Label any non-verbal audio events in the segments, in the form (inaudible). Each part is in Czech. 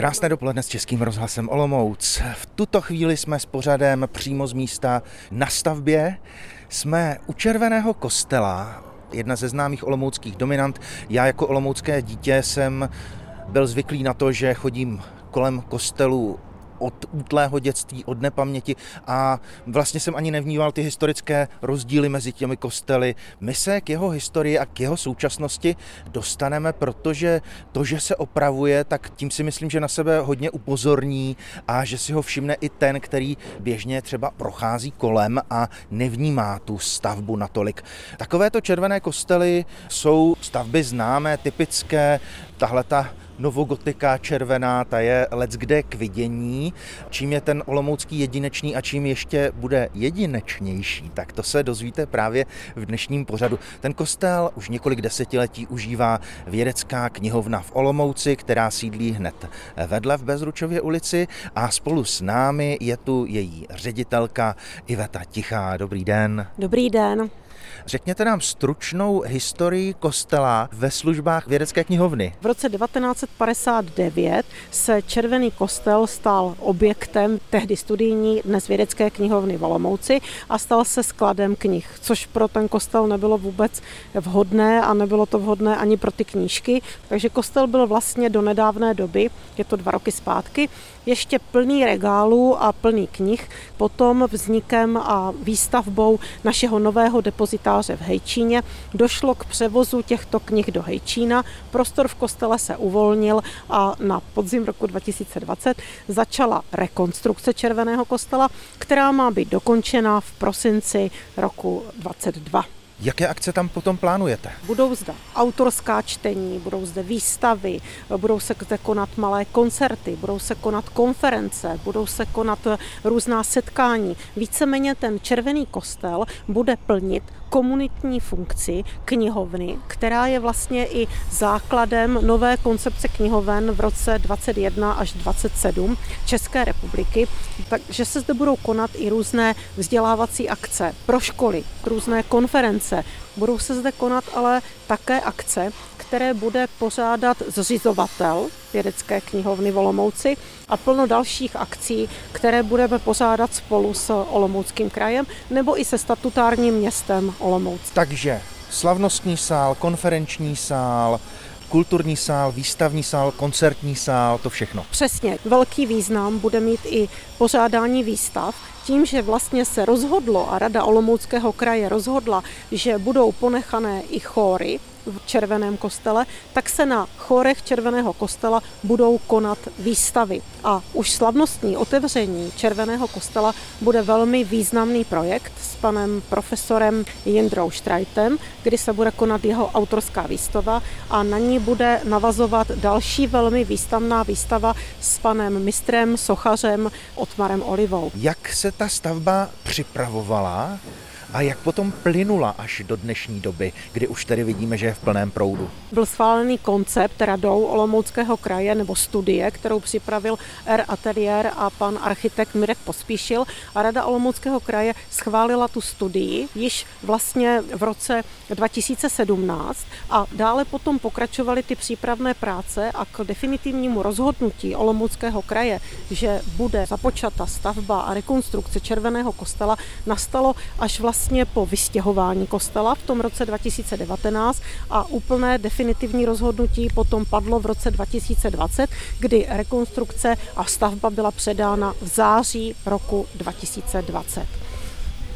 Krásné dopoledne s Českým rozhlasem Olomouc. V tuto chvíli jsme s pořadem přímo z místa na stavbě. Jsme u Červeného kostela, jedna ze známých olomouckých dominant. Já jako olomoucké dítě jsem byl zvyklý na to, že chodím kolem kostelu od útlého dětství, od nepaměti a vlastně jsem ani nevníval ty historické rozdíly mezi těmi kostely. My se k jeho historii a k jeho současnosti dostaneme, protože to, že se opravuje, tak tím si myslím, že na sebe hodně upozorní a že si ho všimne i ten, který běžně třeba prochází kolem a nevnímá tu stavbu natolik. Takovéto červené kostely jsou stavby známé, typické, tahle ta novogotika červená, ta je let's kde k vidění. Čím je ten olomoucký jedinečný a čím ještě bude jedinečnější, tak to se dozvíte právě v dnešním pořadu. Ten kostel už několik desetiletí užívá vědecká knihovna v Olomouci, která sídlí hned vedle v Bezručově ulici a spolu s námi je tu její ředitelka Iveta Tichá. Dobrý den. Dobrý den. Řekněte nám stručnou historii kostela ve službách vědecké knihovny. V roce 1959 se Červený kostel stal objektem tehdy studijní, dnes vědecké knihovny v Olomouci a stal se skladem knih, což pro ten kostel nebylo vůbec vhodné a nebylo to vhodné ani pro ty knížky. Takže kostel byl vlastně do nedávné doby, je to dva roky zpátky, ještě plný regálů a plný knih. Potom vznikem a výstavbou našeho nového depozitáře v Hejčíně došlo k převozu těchto knih do Hejčína. Prostor v kostele se uvolnil a na podzim roku 2020 začala rekonstrukce Červeného kostela, která má být dokončena v prosinci roku 2022. Jaké akce tam potom plánujete? Budou zde autorská čtení, budou zde výstavy, budou se zde konat malé koncerty, budou se konat konference, budou se konat různá setkání. Víceméně ten červený kostel bude plnit komunitní funkci knihovny, která je vlastně i základem nové koncepce knihoven v roce 21 až 27 České republiky. Takže se zde budou konat i různé vzdělávací akce pro školy, různé konference. Budou se zde konat ale také akce, které bude pořádat zřizovatel vědecké knihovny v Olomouci a plno dalších akcí, které budeme pořádat spolu s Olomouckým krajem nebo i se statutárním městem Olomouc. Takže slavnostní sál, konferenční sál, kulturní sál, výstavní sál, koncertní sál, to všechno. Přesně. Velký význam bude mít i pořádání výstav, tím, že vlastně se rozhodlo a Rada Olomouckého kraje rozhodla, že budou ponechané i chóry, v Červeném kostele, tak se na chorech Červeného kostela budou konat výstavy. A už slavnostní otevření Červeného kostela bude velmi významný projekt s panem profesorem Jindrou Štrajtem, kdy se bude konat jeho autorská výstava a na ní bude navazovat další velmi výstavná výstava s panem mistrem, sochařem Otmarem Olivou. Jak se ta stavba připravovala? A jak potom plynula až do dnešní doby, kdy už tady vidíme, že je v plném proudu. Byl schválený koncept radou Olomouckého kraje nebo studie, kterou připravil R. Atelier a pan architekt Mirek Pospíšil a rada Olomouckého kraje schválila tu studii již vlastně v roce 2017 a dále potom pokračovaly ty přípravné práce a k definitivnímu rozhodnutí Olomouckého kraje, že bude započata stavba a rekonstrukce Červeného kostela, nastalo až vlastně vlastně po vystěhování kostela v tom roce 2019 a úplné definitivní rozhodnutí potom padlo v roce 2020, kdy rekonstrukce a stavba byla předána v září roku 2020.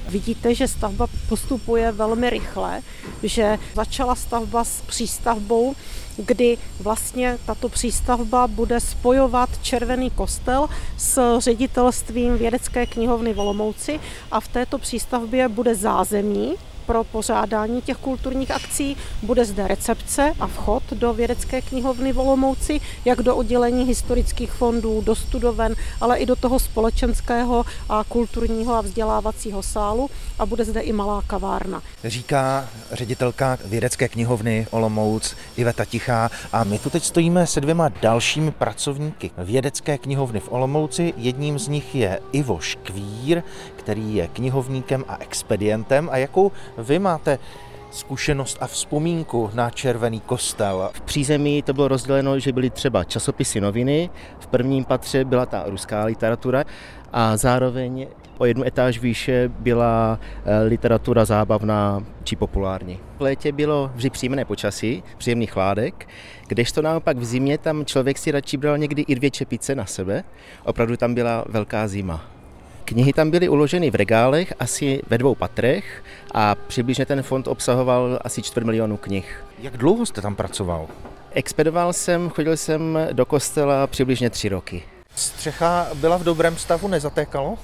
Vidíte, že stavba postupuje velmi rychle, že začala stavba s přístavbou, kdy vlastně tato přístavba bude spojovat Červený kostel s ředitelstvím vědecké knihovny v Olomouci a v této přístavbě bude zázemí, pro pořádání těch kulturních akcí. Bude zde recepce a vchod do vědecké knihovny v Olomouci, jak do oddělení historických fondů, do studoven, ale i do toho společenského a kulturního a vzdělávacího sálu a bude zde i malá kavárna. Říká ředitelka vědecké knihovny Olomouc Iveta Tichá a my tu teď stojíme se dvěma dalšími pracovníky vědecké knihovny v Olomouci. Jedním z nich je Ivo Škvír, který je knihovníkem a expedientem a jakou vy máte zkušenost a vzpomínku na červený kostel? V přízemí to bylo rozděleno, že byly třeba časopisy noviny, v prvním patře byla ta ruská literatura a zároveň o jednu etáž výše byla eh, literatura zábavná či populární. V létě bylo vždy příjemné počasí, příjemný chládek, kdežto naopak v zimě tam člověk si radši bral někdy i dvě čepice na sebe. Opravdu tam byla velká zima. Knihy tam byly uloženy v regálech asi ve dvou patrech a přibližně ten fond obsahoval asi čtvrt milionu knih. Jak dlouho jste tam pracoval? Expedoval jsem, chodil jsem do kostela přibližně tři roky. Střecha byla v dobrém stavu, nezatékalo?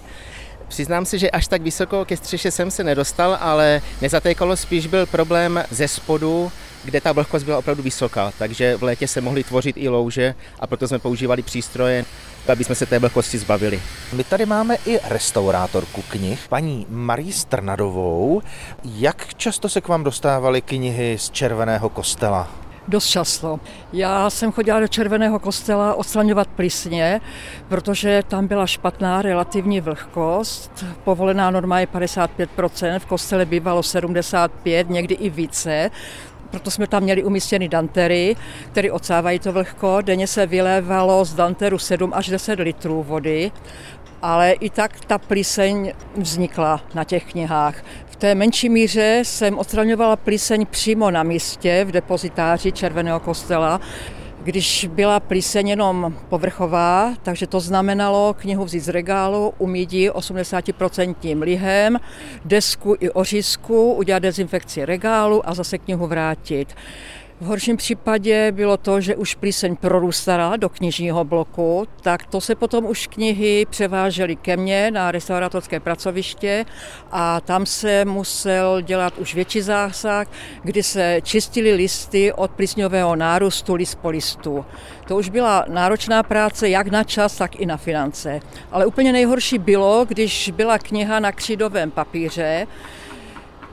Přiznám se, že až tak vysoko ke střeše jsem se nedostal, ale nezatékalo spíš byl problém ze spodu, kde ta vlhkost byla opravdu vysoká, takže v létě se mohly tvořit i louže a proto jsme používali přístroje, aby jsme se té vlhkosti zbavili. My tady máme i restaurátorku knih, paní Marii Strnadovou. Jak často se k vám dostávaly knihy z Červeného kostela? dost často. Já jsem chodila do Červeného kostela odstraňovat plísně, protože tam byla špatná relativní vlhkost. Povolená norma je 55%, v kostele bývalo 75, někdy i více. Proto jsme tam měli umístěny dantery, které odsávají to vlhko. Denně se vylévalo z danteru 7 až 10 litrů vody ale i tak ta plíseň vznikla na těch knihách. V té menší míře jsem odstraňovala plíseň přímo na místě v depozitáři Červeného kostela, když byla plíseň jenom povrchová, takže to znamenalo knihu vzít z regálu, umít 80% lihem, desku i ořízku, udělat dezinfekci regálu a zase knihu vrátit. V horším případě bylo to, že už plíseň prorůstala do knižního bloku, tak to se potom už knihy převážely ke mně na restauratorské pracoviště a tam se musel dělat už větší zásah, kdy se čistily listy od plísňového nárůstu list po listu. To už byla náročná práce jak na čas, tak i na finance. Ale úplně nejhorší bylo, když byla kniha na křídovém papíře,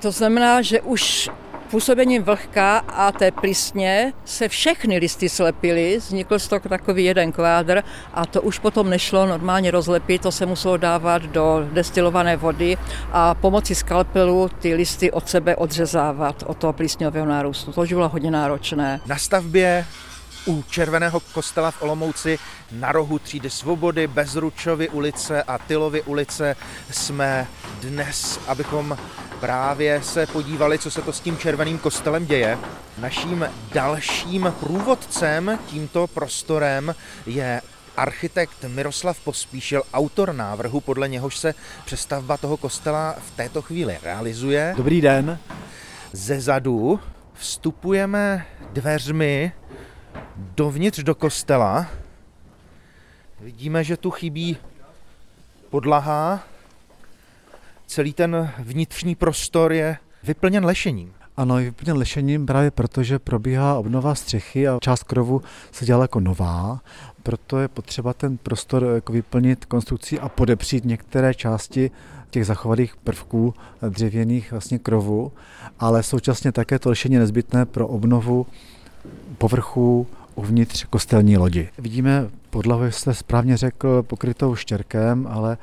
to znamená, že už působením vlhka a té plísně se všechny listy slepily, vznikl z toho takový jeden kvádr a to už potom nešlo normálně rozlepit, to se muselo dávat do destilované vody a pomocí skalpelu ty listy od sebe odřezávat od toho plísňového nárůstu. To už bylo hodně náročné. Na stavbě u Červeného kostela v Olomouci na rohu třídy Svobody, Bezručovy ulice a Tylovy ulice jsme dnes, abychom právě se podívali, co se to s tím červeným kostelem děje. Naším dalším průvodcem tímto prostorem je architekt Miroslav Pospíšil, autor návrhu, podle něhož se přestavba toho kostela v této chvíli realizuje. Dobrý den. Ze zadu vstupujeme dveřmi dovnitř do kostela. Vidíme, že tu chybí podlaha, celý ten vnitřní prostor je vyplněn lešením. Ano, je vyplněn lešením právě proto, že probíhá obnova střechy a část krovu se dělá jako nová, proto je potřeba ten prostor jako vyplnit konstrukcí a podepřít některé části těch zachovaných prvků dřevěných vlastně krovu, ale současně také to lešení je nezbytné pro obnovu povrchu uvnitř kostelní lodi. Vidíme podlahu, jste správně řekl, pokrytou štěrkem, ale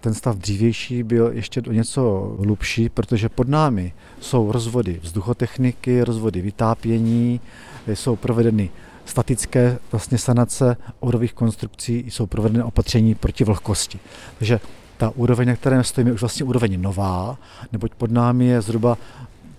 ten stav dřívější byl ještě o něco hlubší, protože pod námi jsou rozvody vzduchotechniky, rozvody vytápění, jsou provedeny statické vlastně sanace odových konstrukcí, jsou provedeny opatření proti vlhkosti. Takže ta úroveň, na které stojíme, je už vlastně úroveň nová, neboť pod námi je zhruba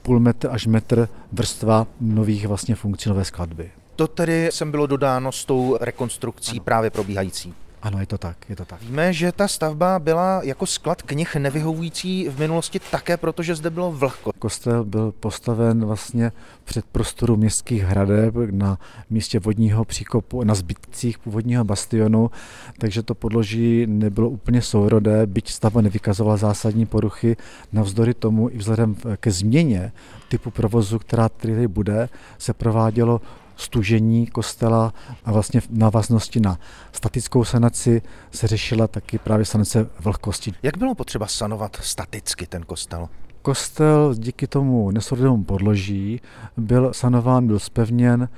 půl metr až metr vrstva nových vlastně funkcí nové skladby. To tedy sem bylo dodáno s tou rekonstrukcí ano. právě probíhající. Ano, je to tak, je to tak. Víme, že ta stavba byla jako sklad knih nevyhovující v minulosti také, protože zde bylo vlhko. Kostel byl postaven vlastně před prostoru městských hradeb na místě vodního příkopu, na zbytcích původního bastionu, takže to podloží nebylo úplně sourodé, byť stavba nevykazovala zásadní poruchy. Navzdory tomu i vzhledem ke změně typu provozu, která tady bude, se provádělo stužení kostela a vlastně v návaznosti na statickou sanaci se řešila taky právě sanace vlhkosti. Jak bylo potřeba sanovat staticky ten kostel? Kostel díky tomu nesolidovému podloží byl sanován, byl spevněn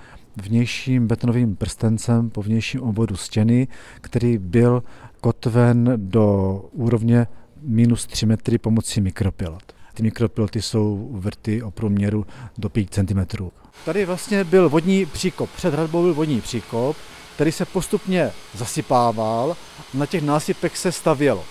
vnějším betonovým prstencem po vnějším obodu stěny, který byl kotven do úrovně minus 3 metry pomocí mikropilot. Ty mikropiloty jsou vrty o průměru do 5 cm. Tady vlastně byl vodní příkop, před hradbou byl vodní příkop, který se postupně zasypával, na těch násypech se stavělo.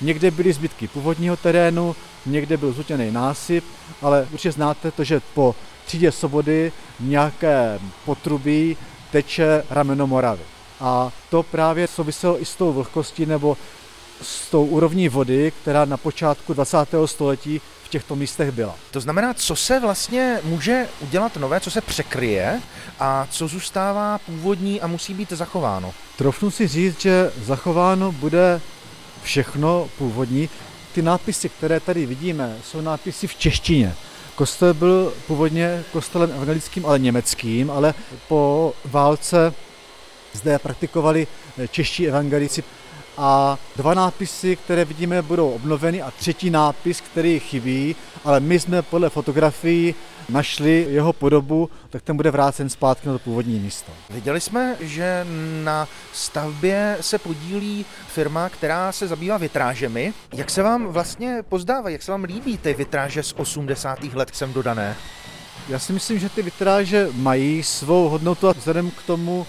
Někde byly zbytky původního terénu, někde byl zutěný násyp, ale určitě znáte to, že po třídě Svobody nějaké potrubí teče rameno Moravy. A to právě souviselo i s tou vlhkostí nebo s tou úrovní vody, která na počátku 20. století v těchto místech byla. To znamená, co se vlastně může udělat nové, co se překryje a co zůstává původní a musí být zachováno? Trofnu si říct, že zachováno bude všechno původní. Ty nápisy, které tady vidíme, jsou nápisy v češtině. Kostel byl původně kostelem evangelickým, ale německým, ale po válce zde praktikovali čeští evangelici a dva nápisy, které vidíme, budou obnoveny a třetí nápis, který chybí, ale my jsme podle fotografií našli jeho podobu, tak ten bude vrácen zpátky na to původní místo. Viděli jsme, že na stavbě se podílí firma, která se zabývá vitrážemi. Jak se vám vlastně pozdávají, jak se vám líbí ty vitráže z 80. let sem dodané? Já si myslím, že ty vitráže mají svou hodnotu a vzhledem k tomu,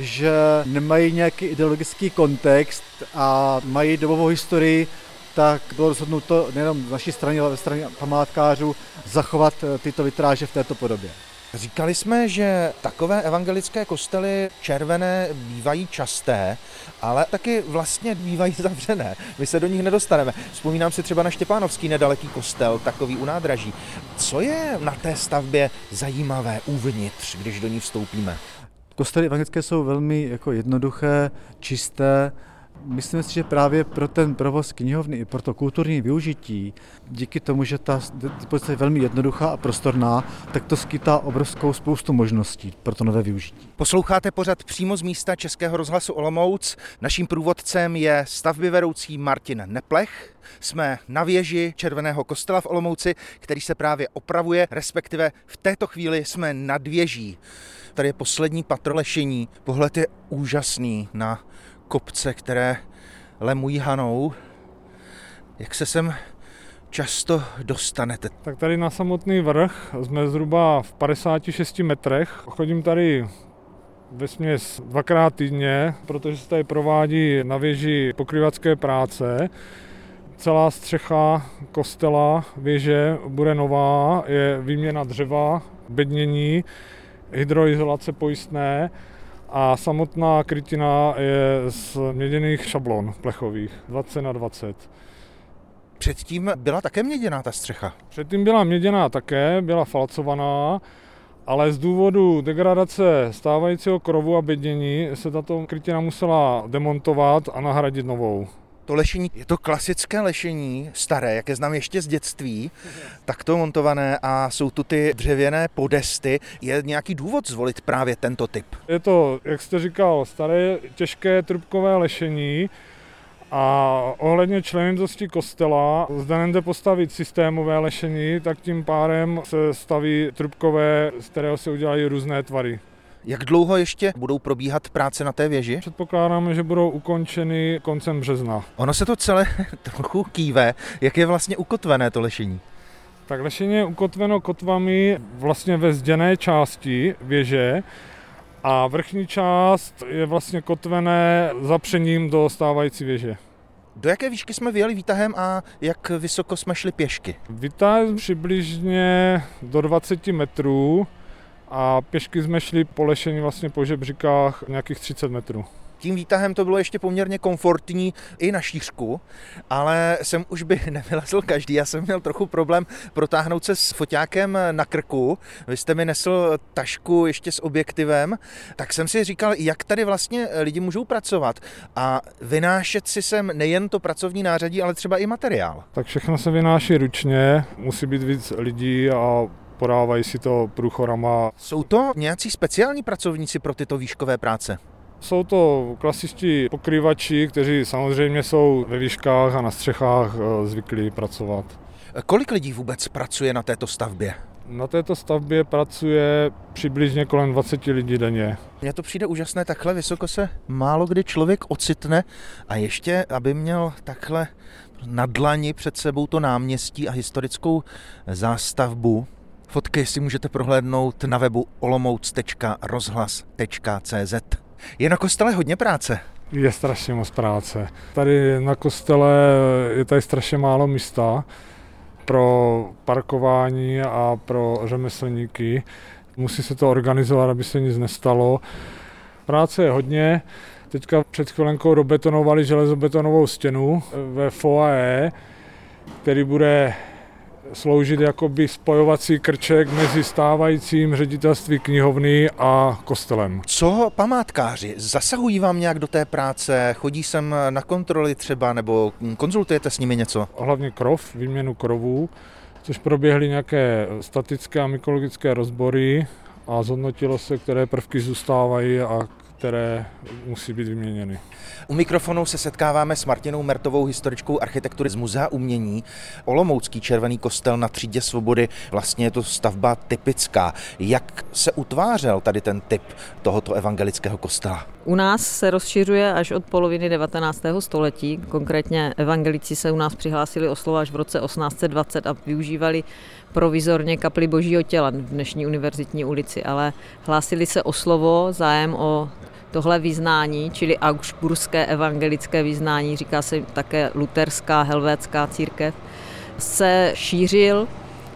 že nemají nějaký ideologický kontext a mají dobovou historii, tak bylo rozhodnuto nejenom z naší strany, ale ve straně památkářů zachovat eh, tyto vitráže v této podobě. Říkali jsme, že takové evangelické kostely červené bývají časté, ale taky vlastně bývají (laughs) zavřené. My se do nich nedostaneme. Vzpomínám si třeba na Štěpánovský nedaleký kostel, takový u nádraží. Co je na té stavbě zajímavé uvnitř, když do ní vstoupíme? Kostely evangelické jsou velmi jako jednoduché, čisté, Myslím si, že právě pro ten provoz knihovny i pro to kulturní využití, díky tomu, že ta dispozice je velmi jednoduchá a prostorná, tak to skýtá obrovskou spoustu možností pro to nové využití. Posloucháte pořad přímo z místa Českého rozhlasu Olomouc. Naším průvodcem je stavby vedoucí Martin Neplech. Jsme na věži Červeného kostela v Olomouci, který se právě opravuje, respektive v této chvíli jsme nad věží. Tady je poslední patro lešení. Pohled je úžasný na kopce, které lemují hanou. Jak se sem často dostanete? Tak tady na samotný vrch jsme zhruba v 56 metrech. Chodím tady ve směs dvakrát týdně, protože se tady provádí na věži pokryvacké práce. Celá střecha kostela věže bude nová, je výměna dřeva, bednění, hydroizolace pojistné a samotná krytina je z měděných šablon plechových, 20 na 20. Předtím byla také měděná ta střecha? Předtím byla měděná také, byla falcovaná, ale z důvodu degradace stávajícího krovu a bednění se tato krytina musela demontovat a nahradit novou. To lešení, je to klasické lešení, staré, jaké znám ještě z dětství, takto montované a jsou tu ty dřevěné podesty. Je nějaký důvod zvolit právě tento typ? Je to, jak jste říkal, staré těžké trubkové lešení, a ohledně členitosti kostela, zde nejde postavit systémové lešení, tak tím pádem se staví trubkové, z kterého se udělají různé tvary. Jak dlouho ještě budou probíhat práce na té věži? Předpokládáme, že budou ukončeny koncem března. Ono se to celé (laughs) trochu kýve. Jak je vlastně ukotvené to lešení? Tak lešení je ukotveno kotvami vlastně ve zděné části věže a vrchní část je vlastně kotvené zapřením do stávající věže. Do jaké výšky jsme vyjeli výtahem a jak vysoko jsme šli pěšky? Výtah přibližně do 20 metrů a pěšky jsme šli po lešení vlastně po žebříkách nějakých 30 metrů. Tím výtahem to bylo ještě poměrně komfortní i na šířku, ale sem už by (laughs) nevylezl každý. Já jsem měl trochu problém protáhnout se s foťákem na krku. Vy jste mi nesl tašku ještě s objektivem, tak jsem si říkal, jak tady vlastně lidi můžou pracovat a vynášet si sem nejen to pracovní nářadí, ale třeba i materiál. Tak všechno se vynáší ručně, musí být víc lidí a podávají si to průchorama. Jsou to nějací speciální pracovníci pro tyto výškové práce? Jsou to klasičtí pokrývači, kteří samozřejmě jsou ve výškách a na střechách eh, zvyklí pracovat. Kolik lidí vůbec pracuje na této stavbě? Na této stavbě pracuje přibližně kolem 20 lidí denně. Mně to přijde úžasné, takhle vysoko se málo kdy člověk ocitne a ještě, aby měl takhle na dlani před sebou to náměstí a historickou zástavbu. Fotky si můžete prohlédnout na webu olomouc.rozhlas.cz. Je na kostele hodně práce. Je strašně moc práce. Tady na kostele je tady strašně málo místa pro parkování a pro řemeslníky. Musí se to organizovat, aby se nic nestalo. Práce je hodně. Teďka před chvilenkou dobetonovali železobetonovou stěnu ve foaje, který bude sloužit jakoby spojovací krček mezi stávajícím ředitelství knihovny a kostelem. Co památkáři? Zasahují vám nějak do té práce? Chodí sem na kontroly třeba nebo konzultujete s nimi něco? Hlavně krov, výměnu krovů, což proběhly nějaké statické a mykologické rozbory a zhodnotilo se, které prvky zůstávají a které musí být vyměněny. U mikrofonu se setkáváme s Martinou Mertovou, historičkou architektury z Muzea umění. Olomoucký červený kostel na třídě svobody, vlastně je to stavba typická. Jak se utvářel tady ten typ tohoto evangelického kostela? U nás se rozšiřuje až od poloviny 19. století. Konkrétně evangelici se u nás přihlásili o slovo až v roce 1820 a využívali provizorně kapli Božího těla v dnešní univerzitní ulici, ale hlásili se o slovo, zájem o tohle vyznání, čili augsburské evangelické vyznání, říká se také luterská helvétská církev, se šířil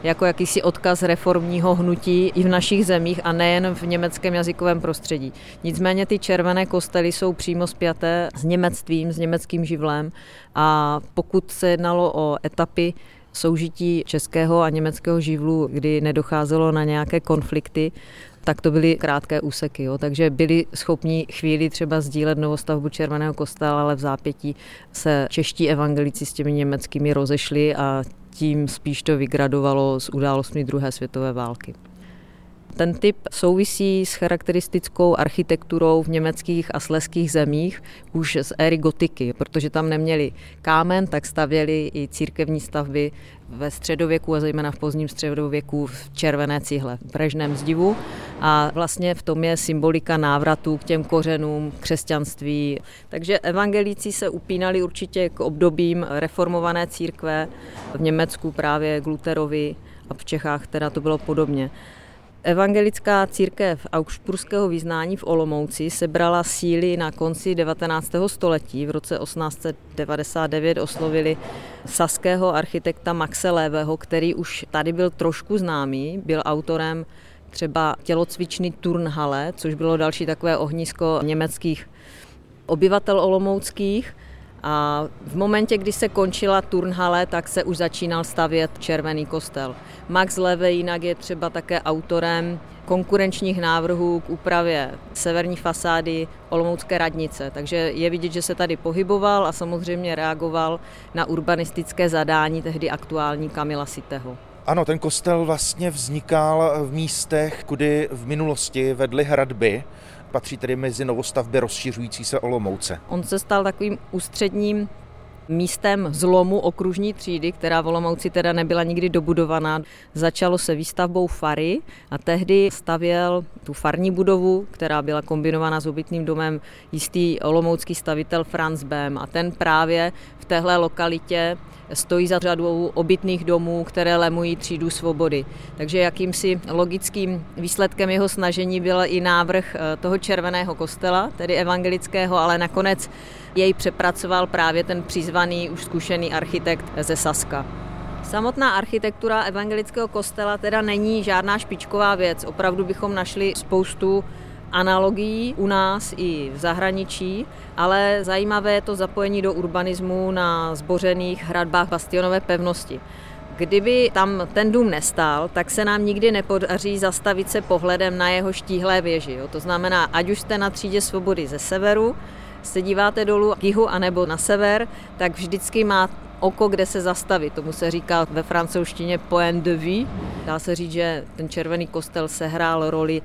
jako jakýsi odkaz reformního hnutí i v našich zemích a nejen v německém jazykovém prostředí. Nicméně ty červené kostely jsou přímo spjaté s němectvím, s německým živlem a pokud se jednalo o etapy soužití českého a německého živlu, kdy nedocházelo na nějaké konflikty, tak to byly krátké úseky. Jo. Takže byli schopni chvíli třeba sdílet novostavbu Červeného kostela, ale v zápětí se čeští evangelici s těmi německými rozešli a tím spíš to vygradovalo s událostmi druhé světové války. Ten typ souvisí s charakteristickou architekturou v německých a sleských zemích už z éry gotiky, protože tam neměli kámen, tak stavěli i církevní stavby ve středověku a zejména v pozdním středověku v červené cihle, v brežném zdivu. A vlastně v tom je symbolika návratu k těm kořenům křesťanství. Takže evangelíci se upínali určitě k obdobím reformované církve, v Německu právě k Luterovi a v Čechách teda to bylo podobně. Evangelická církev augsburského vyznání v Olomouci sebrala síly na konci 19. století. V roce 1899 oslovili saského architekta Maxe Lévého, který už tady byl trošku známý, byl autorem třeba tělocvičny Turnhalle, což bylo další takové ohnisko německých obyvatel olomouckých. A v momentě, kdy se končila turnhale, tak se už začínal stavět červený kostel. Max Leve jinak je třeba také autorem konkurenčních návrhů k úpravě severní fasády Olomoucké radnice. Takže je vidět, že se tady pohyboval a samozřejmě reagoval na urbanistické zadání tehdy aktuální Kamila Siteho. Ano, ten kostel vlastně vznikal v místech, kudy v minulosti vedly hradby patří tedy mezi novostavby rozšiřující se Olomouce. On se stal takovým ústředním místem zlomu okružní třídy, která v Olomouci teda nebyla nikdy dobudovaná. Začalo se výstavbou fary a tehdy stavěl tu farní budovu, která byla kombinována s obytným domem jistý olomoucký stavitel Franz Bem a ten právě v téhle lokalitě stojí za řadou obytných domů, které lemují třídu svobody. Takže jakýmsi logickým výsledkem jeho snažení byl i návrh eh, toho červeného kostela, tedy evangelického, ale nakonec jej přepracoval právě ten přizvaný, už zkušený architekt ze Saska. Samotná architektura evangelického kostela teda není žádná špičková věc. Opravdu bychom našli spoustu analogií u nás i v zahraničí, ale zajímavé je to zapojení do urbanismu na zbořených hradbách bastionové pevnosti. Kdyby tam ten dům nestál, tak se nám nikdy nepodaří zastavit se pohledem na jeho štíhlé věži. Jo. To znamená, ať už jste na třídě svobody ze severu, se díváte dolů k jihu anebo na sever, tak vždycky má oko, kde se zastavit. Tomu se říká ve francouzštině point de vue. Dá se říct, že ten červený kostel sehrál roli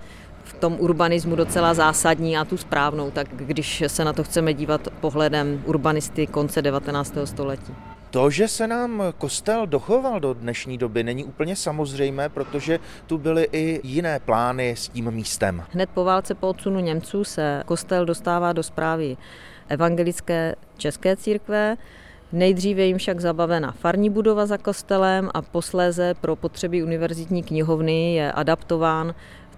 tom urbanismu docela zásadní a tu správnou, tak když se na to chceme dívat pohledem urbanisty konce 19. století. To, že se nám kostel dochoval do dnešní doby, není úplně samozřejmé, protože tu byly i jiné plány s tím místem. Hned po válce po odsunu Němců se kostel dostává do zprávy evangelické české církve. Nejdříve jim však zabavena farní budova za kostelem a posléze pro potřeby univerzitní knihovny je adaptován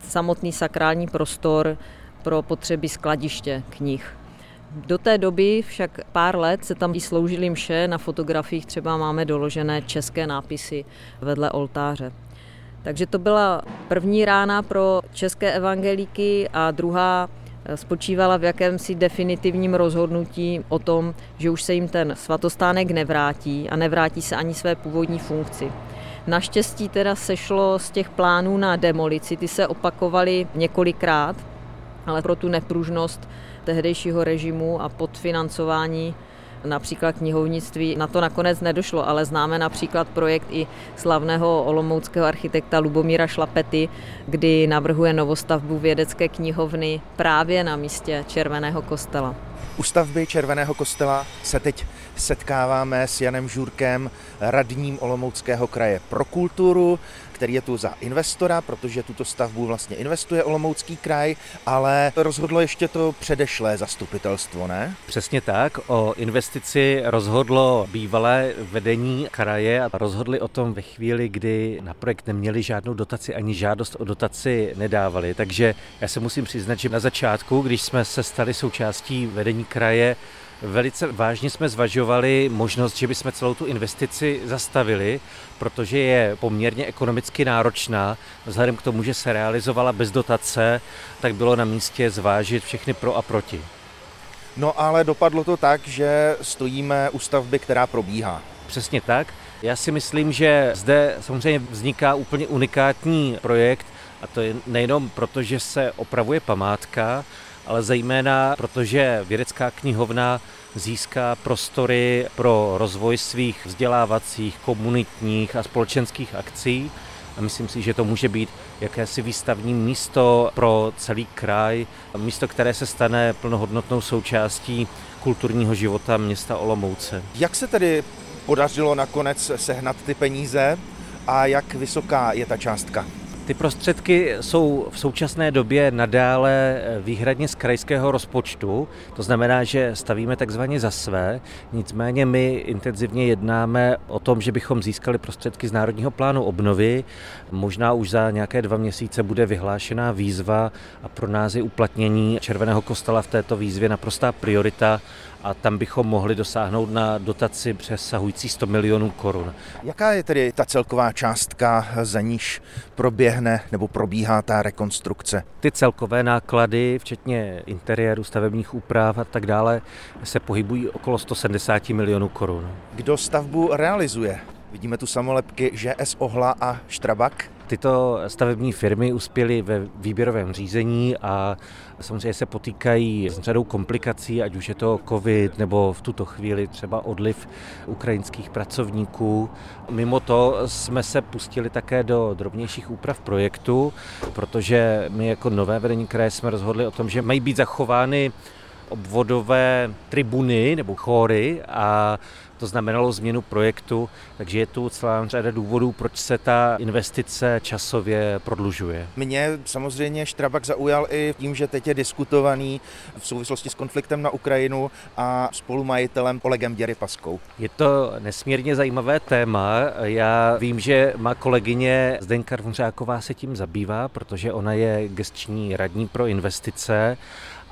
samotný sakrální prostor pro potřeby skladiště knih. Do té doby však pár let se tam sloužily mše, na fotografiích třeba máme doložené české nápisy vedle oltáře. Takže to byla první rána pro české evangelíky a druhá eh, spočívala v jakémsi definitivním rozhodnutí o tom, že už se jim ten svatostánek nevrátí a nevrátí se ani své původní funkci. Naštěstí teda sešlo z těch plánů na demolici, ty se opakovaly několikrát, ale pro tu nepružnost tehdejšího režimu a podfinancování například knihovnictví. Na to nakonec nedošlo, ale známe například projekt i slavného olomouckého architekta Lubomíra Šlapety, kdy navrhuje novostavbu vědecké knihovny právě na místě Červeného kostela. U stavby Červeného kostela se teď setkáváme s Janem Žurkem, radním Olomouckého kraje pro kulturu, který je tu za investora, protože tuto stavbu vlastně investuje Olomoucký kraj, ale rozhodlo ještě to předešlé zastupitelstvo, ne? Přesně tak. O investici rozhodlo bývalé vedení kraje a rozhodli o tom ve chvíli, kdy na projekt neměli žádnou dotaci ani žádost o dotaci nedávali. Takže já se musím přiznat, že na začátku, když jsme se stali součástí vedení kraje, Velice vážně jsme zvažovali možnost, že bychom celou tu investici zastavili, protože je poměrně ekonomicky náročná. Vzhledem k tomu, že se realizovala bez dotace, tak bylo na místě zvážit všechny pro a proti. No ale dopadlo to tak, že stojíme u stavby, která probíhá. Přesně tak. Já si myslím, že zde samozřejmě vzniká úplně unikátní projekt, a to je nejenom proto, že se opravuje památka, ale zejména protože vědecká knihovna získá prostory pro rozvoj svých vzdělávacích, komunitních a společenských akcí. A myslím si, že to může být jakési výstavní místo pro celý kraj, místo, které se stane plnohodnotnou součástí kulturního života města Olomouce. Jak se tedy podařilo nakonec sehnat ty peníze a jak vysoká je ta částka? Ty prostředky jsou v současné době nadále eh, výhradně z krajského rozpočtu, to znamená, že stavíme takzvaně za své, nicméně my intenzivně jednáme o tom, že bychom získali prostředky z Národního plánu obnovy. Možná už za nějaké dva měsíce bude vyhlášená výzva a pro nás je uplatnění Červeného kostela v této výzvě naprostá priorita a tam bychom mohli dosáhnout na dotaci přesahující 100 milionů korun. Jaká je tedy ta celková částka, za níž proběhne nebo probíhá ta rekonstrukce? Ty celkové náklady, včetně interiéru, stavebních úprav a tak dále, se pohybují okolo 170 milionů korun. Kdo stavbu realizuje? Vidíme tu samolepky ŽS Ohla a Štrabak. Tyto stavební firmy uspěly ve výběrovém řízení a samozřejmě se potýkají s řadou komplikací, ať už je to covid nebo v tuto chvíli třeba odliv ukrajinských pracovníků. Mimo to jsme se pustili také do drobnějších úprav projektu, protože my jako nové vedení kraje jsme rozhodli o tom, že mají být zachovány obvodové tribuny nebo chóry a to znamenalo změnu projektu, takže je tu celá řada důvodů, proč se ta investice časově prodlužuje. Mě samozřejmě Štrabak zaujal i tím, že teď je diskutovaný v souvislosti s konfliktem na Ukrajinu a spolumajitelem Olegem Děrypaskou. Je to nesmírně zajímavé téma. Já vím, že má kolegyně Zdenka Rvonřáková se tím zabývá, protože ona je gestční radní pro investice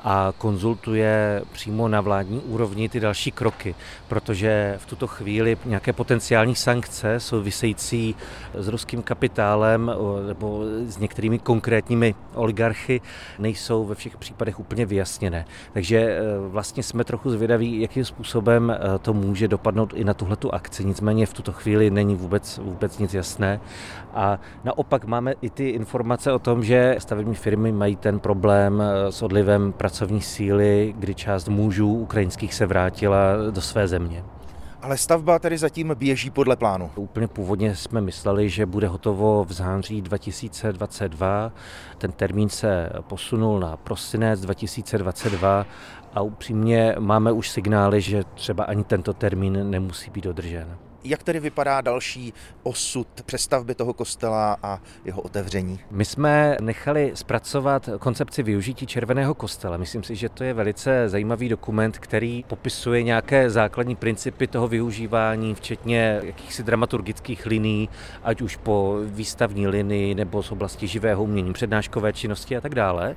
a konzultuje přímo na vládní úrovni ty další kroky, protože v tuto chvíli nějaké potenciální sankce související s ruským kapitálem nebo s některými konkrétními oligarchy nejsou ve všech případech úplně vyjasněné. Takže e, vlastně jsme trochu zvědaví, jakým způsobem e, to může dopadnout i na tuhletu akci. Nicméně v tuto chvíli není vůbec, vůbec nic jasné. A naopak máme i ty informace o tom, že stavební firmy mají ten problém e, s odlivem pracovní síly, kdy část mužů ukrajinských se vrátila do své země. Ale stavba tedy zatím běží podle plánu. Úplně původně jsme mysleli, že bude hotovo v září 2022. Ten termín se posunul na prosinec 2022 a upřímně máme už signály, že třeba ani tento termín nemusí být dodržen. Jak tedy vypadá další osud přestavby toho kostela a jeho otevření? My jsme nechali zpracovat koncepci využití červeného kostela. Myslím si, že to je velice zajímavý dokument, který popisuje nějaké základní principy toho využívání, včetně jakýchsi dramaturgických liní, ať už po výstavní linii nebo z oblasti živého umění, přednáškové činnosti a tak dále.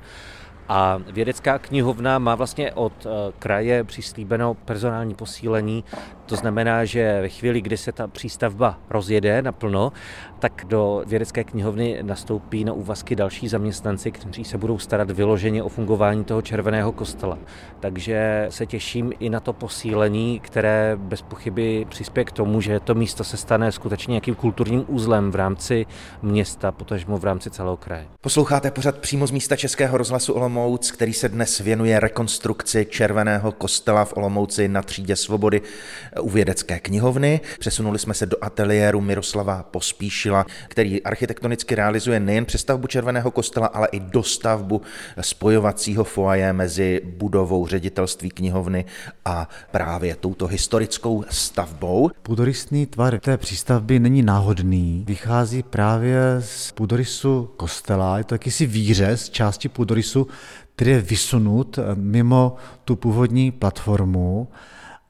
A vědecká knihovna má vlastně od eh, kraje přislíbeno personální posílení. To znamená, že ve chvíli, kdy se ta přístavba rozjede naplno, tak do vědecké knihovny nastoupí na úvazky další zaměstnanci, kteří se budou starat vyloženě o fungování toho červeného kostela. Takže se těším i na to posílení, které bez pochyby přispěje k tomu, že to místo se stane skutečně nějakým kulturním úzlem v rámci města, potažmo v rámci celého kraje. Posloucháte pořad přímo z místa Českého rozhlasu Olomouc, který se dnes věnuje rekonstrukci červeného kostela v Olomouci na třídě Svobody u vědecké knihovny. Přesunuli jsme se do ateliéru Miroslava Pospíšila, který architektonicky realizuje nejen přestavbu červeného kostela, ale i dostavbu spojovacího foaje mezi budovou ředitelství knihovny a právě touto historickou stavbou. Půdorysný tvar té přístavby není náhodný, vychází právě z půdorysu kostela, je to jakýsi výřez části půdorysu, který je vysunut mimo tu původní platformu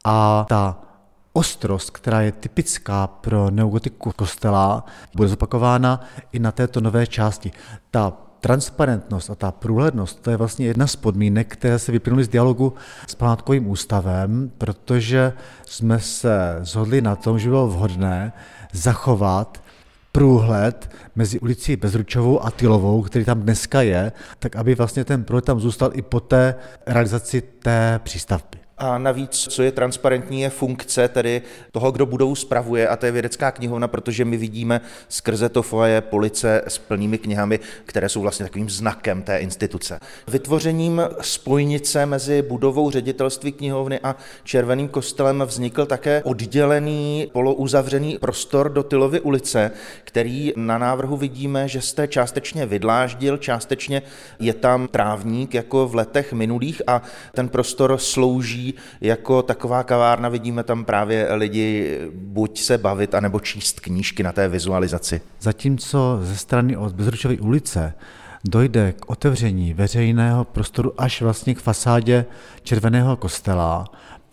a ta ostrost, která je typická pro neogotiku kostela, bude zopakována i na této nové části. Ta transparentnost a ta průhlednost, to je vlastně jedna z podmínek, které se vyplynuly z dialogu s památkovým ústavem, protože jsme se zhodli na tom, že bylo vhodné zachovat průhled mezi ulicí Bezručovou a Tylovou, který tam dneska je, tak aby vlastně ten průhled tam zůstal i po té realizaci té přístavby. A navíc, co je transparentní, je funkce tedy toho, kdo budou spravuje, a to je vědecká knihovna, protože my vidíme skrze to foje police s plnými knihami, které jsou vlastně takovým znakem té instituce. Vytvořením spojnice mezi budovou ředitelství knihovny a Červeným kostelem vznikl také oddělený polouzavřený prostor do Tylovy ulice, který na návrhu vidíme, že jste částečně vydláždil, částečně je tam trávník jako v letech minulých a ten prostor slouží jako taková kavárna, vidíme tam právě lidi buď se bavit, anebo číst knížky na té vizualizaci. Zatímco ze strany od Bezručové ulice dojde k otevření veřejného prostoru až vlastně k fasádě Červeného kostela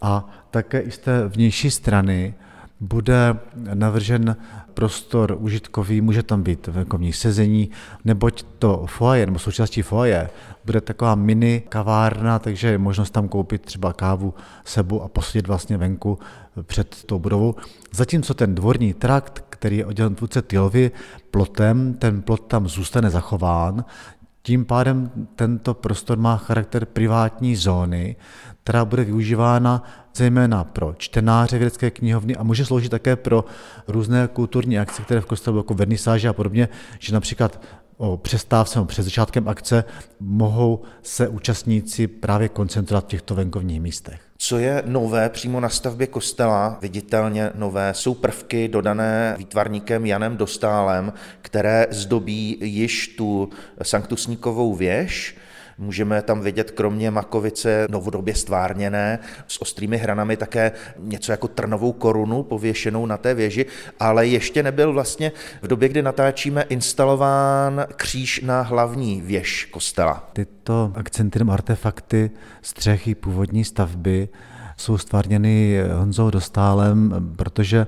a také i z té vnější strany bude navržen prostor užitkový, může tam být venkovní sezení, neboť to foaje nebo součástí foaje bude taková mini kavárna, takže je možnost tam koupit třeba kávu, sebu a posadit vlastně venku před tou budovou. Zatímco ten dvorní trakt, který je oddělen tvůrce Tylovy plotem, ten plot tam zůstane zachován, tím pádem tento prostor má charakter privátní zóny, která bude využívána zejména pro čtenáře vědecké knihovny a může sloužit také pro různé kulturní akce, které v kostelu jako vernisáže a podobně, že například o přestávce nebo před začátkem akce mohou se účastníci právě koncentrovat v těchto venkovních místech. Co je nové přímo na stavbě kostela, viditelně nové, jsou prvky dodané výtvarníkem Janem Dostálem, které zdobí již tu sanktusníkovou věž, Můžeme tam vidět kromě makovice novodobě stvárněné s ostrými hranami také něco jako trnovou korunu pověšenou na té věži, ale ještě nebyl vlastně v době, kdy natáčíme, instalován kříž na hlavní věž kostela. Tyto akcenty nebo artefakty střechy původní stavby jsou stvárněny Honzou Dostálem, protože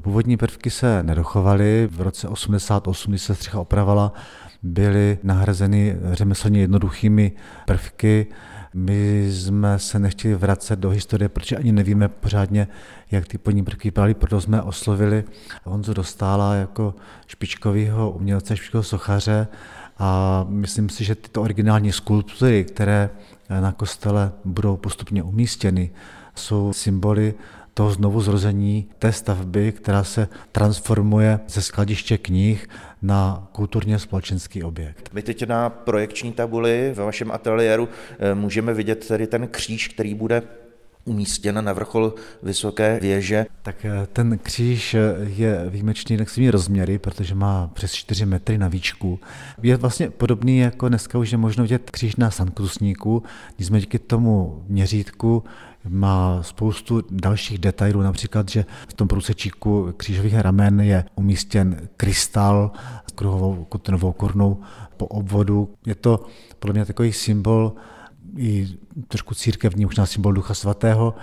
Původní prvky se nedochovaly. V roce 88, když se střecha opravala, byly nahrazeny řemeslně jednoduchými prvky. My jsme se nechtěli vracet do historie, protože ani nevíme pořádně, jak ty podní prvky vypadaly, proto jsme oslovili Honzu Dostála jako špičkového umělce, špičkového sochaře a myslím si, že tyto originální skulptury, které na kostele budou postupně umístěny, jsou symboly toho znovu zrození té stavby, která se transformuje ze skladiště knih na kulturně společenský objekt. My teď na projekční tabuli ve vašem ateliéru eh, můžeme vidět tedy ten kříž, který bude umístěn na vrchol vysoké věže. Tak eh, ten kříž eh, je výjimečný tak svými rozměry, protože má přes 4 metry na výšku. Je vlastně podobný jako dneska už je možno vidět kříž na Sankrusníku, nicméně díky tomu měřítku má spoustu dalších detailů, například, že v tom průsečíku křížových ramen je umístěn krystal s kruhovou kotenovou kornou po obvodu. Je to podle mě takový symbol i trošku církevní, možná symbol Ducha Svatého.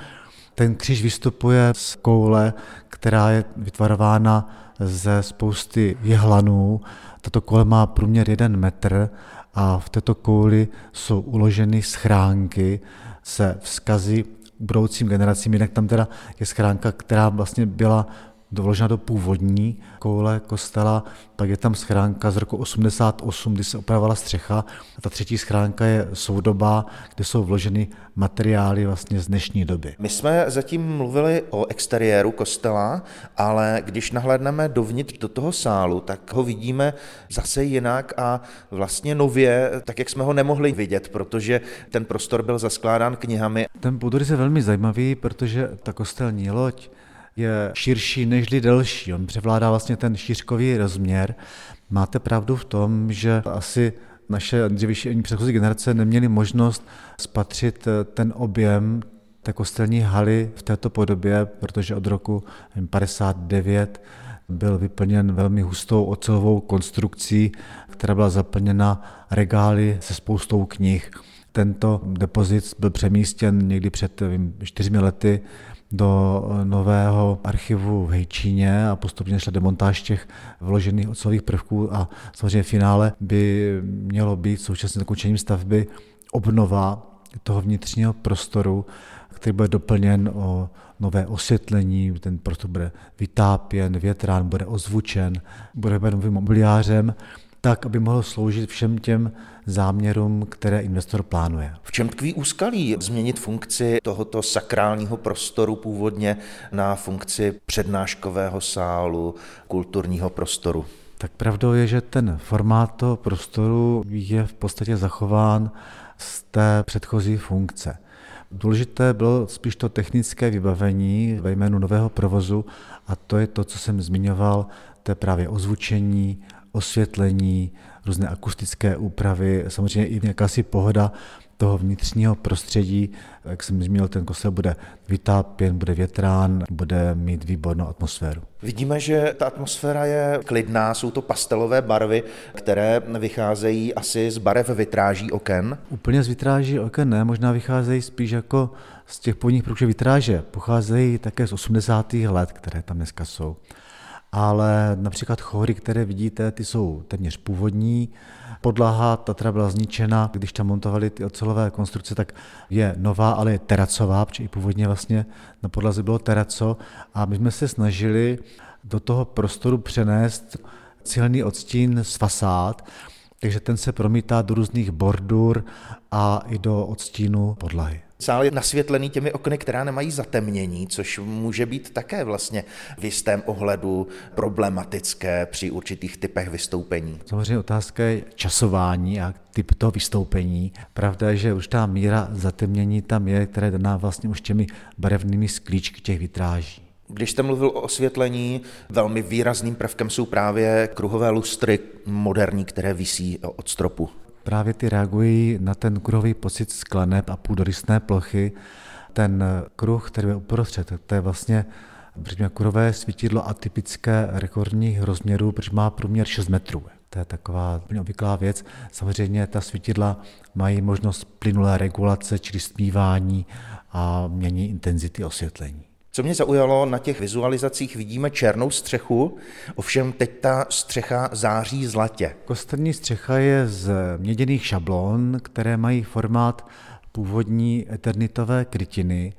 Ten kříž vystupuje z koule, která je vytvarována ze spousty jehlanů. Tato koule má průměr jeden metr a v této kouli jsou uloženy schránky se vzkazy budoucím generacím. Jinak tam teda je schránka, která vlastně byla doložena do původní koule kostela, pak je tam schránka z roku 88, kdy se opravovala střecha a ta třetí schránka je soudobá, kde jsou vloženy materiály vlastně z dnešní doby. My jsme zatím mluvili o exteriéru kostela, ale když nahlédneme dovnitř do toho sálu, tak ho vidíme zase jinak a vlastně nově, tak jak jsme ho nemohli vidět, protože ten prostor byl zaskládán knihami. Ten půdorys je velmi zajímavý, protože ta kostelní loď je širší než delší. On převládá vlastně ten šířkový rozměr. Máte pravdu v tom, že asi naše dřívější předchozí generace neměly možnost spatřit eh, ten objem té kostelní haly v této podobě, protože od roku 59 byl vyplněn velmi hustou ocelovou konstrukcí, která byla zaplněna regály se spoustou knih. Tento depozit byl přemístěn někdy před čtyřmi lety do nového archivu v Hejčíně a postupně šla demontáž těch vložených ocelových prvků a samozřejmě v finále by mělo být současně dokončením stavby obnova toho vnitřního prostoru, který bude doplněn o nové osvětlení, ten prostor bude vytápěn, větrán, bude ozvučen, bude novým mobiliářem, tak, aby mohl sloužit všem těm záměrům, které investor plánuje. V čem tkví úskalí změnit funkci tohoto sakrálního prostoru původně na funkci přednáškového sálu, kulturního prostoru? Tak pravdou je, že ten formát toho prostoru je v podstatě zachován z té předchozí funkce. Důležité bylo spíš to technické vybavení ve jménu nového provozu a to je to, co jsem zmiňoval, to je právě ozvučení, osvětlení, různé akustické úpravy, samozřejmě i jakási pohoda toho vnitřního prostředí, jak jsem zmínil, ten kostel bude vytápěn, bude větrán, bude mít výbornou atmosféru. Vidíme, že ta atmosféra je klidná, jsou to pastelové barvy, které vycházejí asi z barev vitráží oken. Úplně z vitráží oken ne, možná vycházejí spíš jako z těch původních, protože vitráže pocházejí také z 80. let, které tam dneska jsou ale například chory, které vidíte, ty jsou téměř původní. Podlaha, ta byla zničena, když tam montovali ty ocelové konstrukce, tak je nová, ale je teracová, protože i původně vlastně na podlaze bylo teraco a my jsme se snažili do toho prostoru přenést silný odstín z fasád, takže ten se promítá do různých bordur a i do odstínu podlahy. Sál je nasvětlený těmi okny, která nemají zatemnění, což může být také vlastně v jistém ohledu problematické při určitých typech vystoupení. Samozřejmě otázka je časování a typ toho vystoupení. Pravda je, že už ta míra zatemnění tam je, která je daná vlastně už těmi barevnými sklíčky těch vitráží. Když jste mluvil o osvětlení, velmi výrazným prvkem jsou právě kruhové lustry moderní, které visí od stropu právě ty reagují na ten kruhový pocit skleneb a půdorysné plochy. Ten kruh, který je uprostřed, to je vlastně řekněme, kruhové svítidlo atypické rekordních rozměrů, protože má průměr 6 metrů. To je taková obvyklá věc. Samozřejmě ta svítidla mají možnost plynulé regulace, čili stmívání a mění intenzity osvětlení. Co mě zaujalo, na těch vizualizacích vidíme černou střechu, ovšem teď ta střecha září zlatě. Kostelní střecha je z měděných šablon, které mají formát původní eternitové krytiny.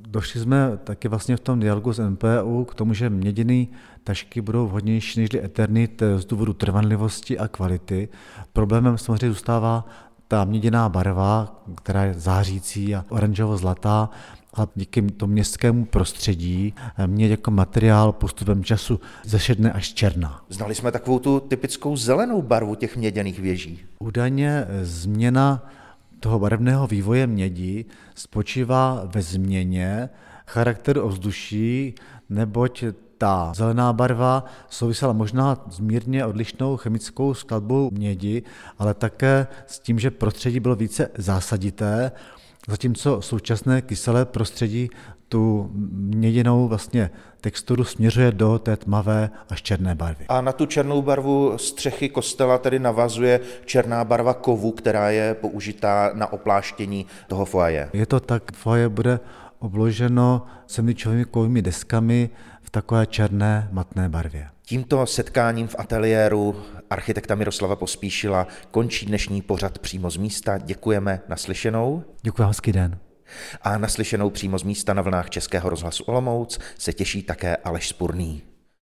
Došli jsme taky vlastně v tom dialogu s NPU k tomu, že měděné tašky budou vhodnější než eternit z důvodu trvanlivosti a kvality. Problémem samozřejmě zůstává ta měděná barva, která je zářící a oranžovo-zlatá, a díky tomu městskému prostředí mě jako materiál postupem času zešedne až černá. Znali jsme takovou tu typickou zelenou barvu těch měděných věží. Údajně změna toho barevného vývoje mědi spočívá ve změně charakteru ovzduší, neboť ta zelená barva souvisela možná s mírně odlišnou chemickou skladbou mědi, ale také s tím, že prostředí bylo více zásadité, zatímco současné kyselé prostředí tu měděnou vlastně texturu směřuje do té tmavé až černé barvy. A na tu černou barvu střechy kostela tedy navazuje černá barva kovu, která je použitá na opláštění toho foaje. Je to tak, foaje bude obloženo semničovými kovými deskami v takové černé matné barvě. Tímto setkáním v ateliéru architekta Miroslava Pospíšila končí dnešní pořad přímo z místa. Děkujeme naslyšenou. Děkuji, hezký den. A naslyšenou přímo z místa na vlnách Českého rozhlasu Olomouc se těší také Aleš Spurný.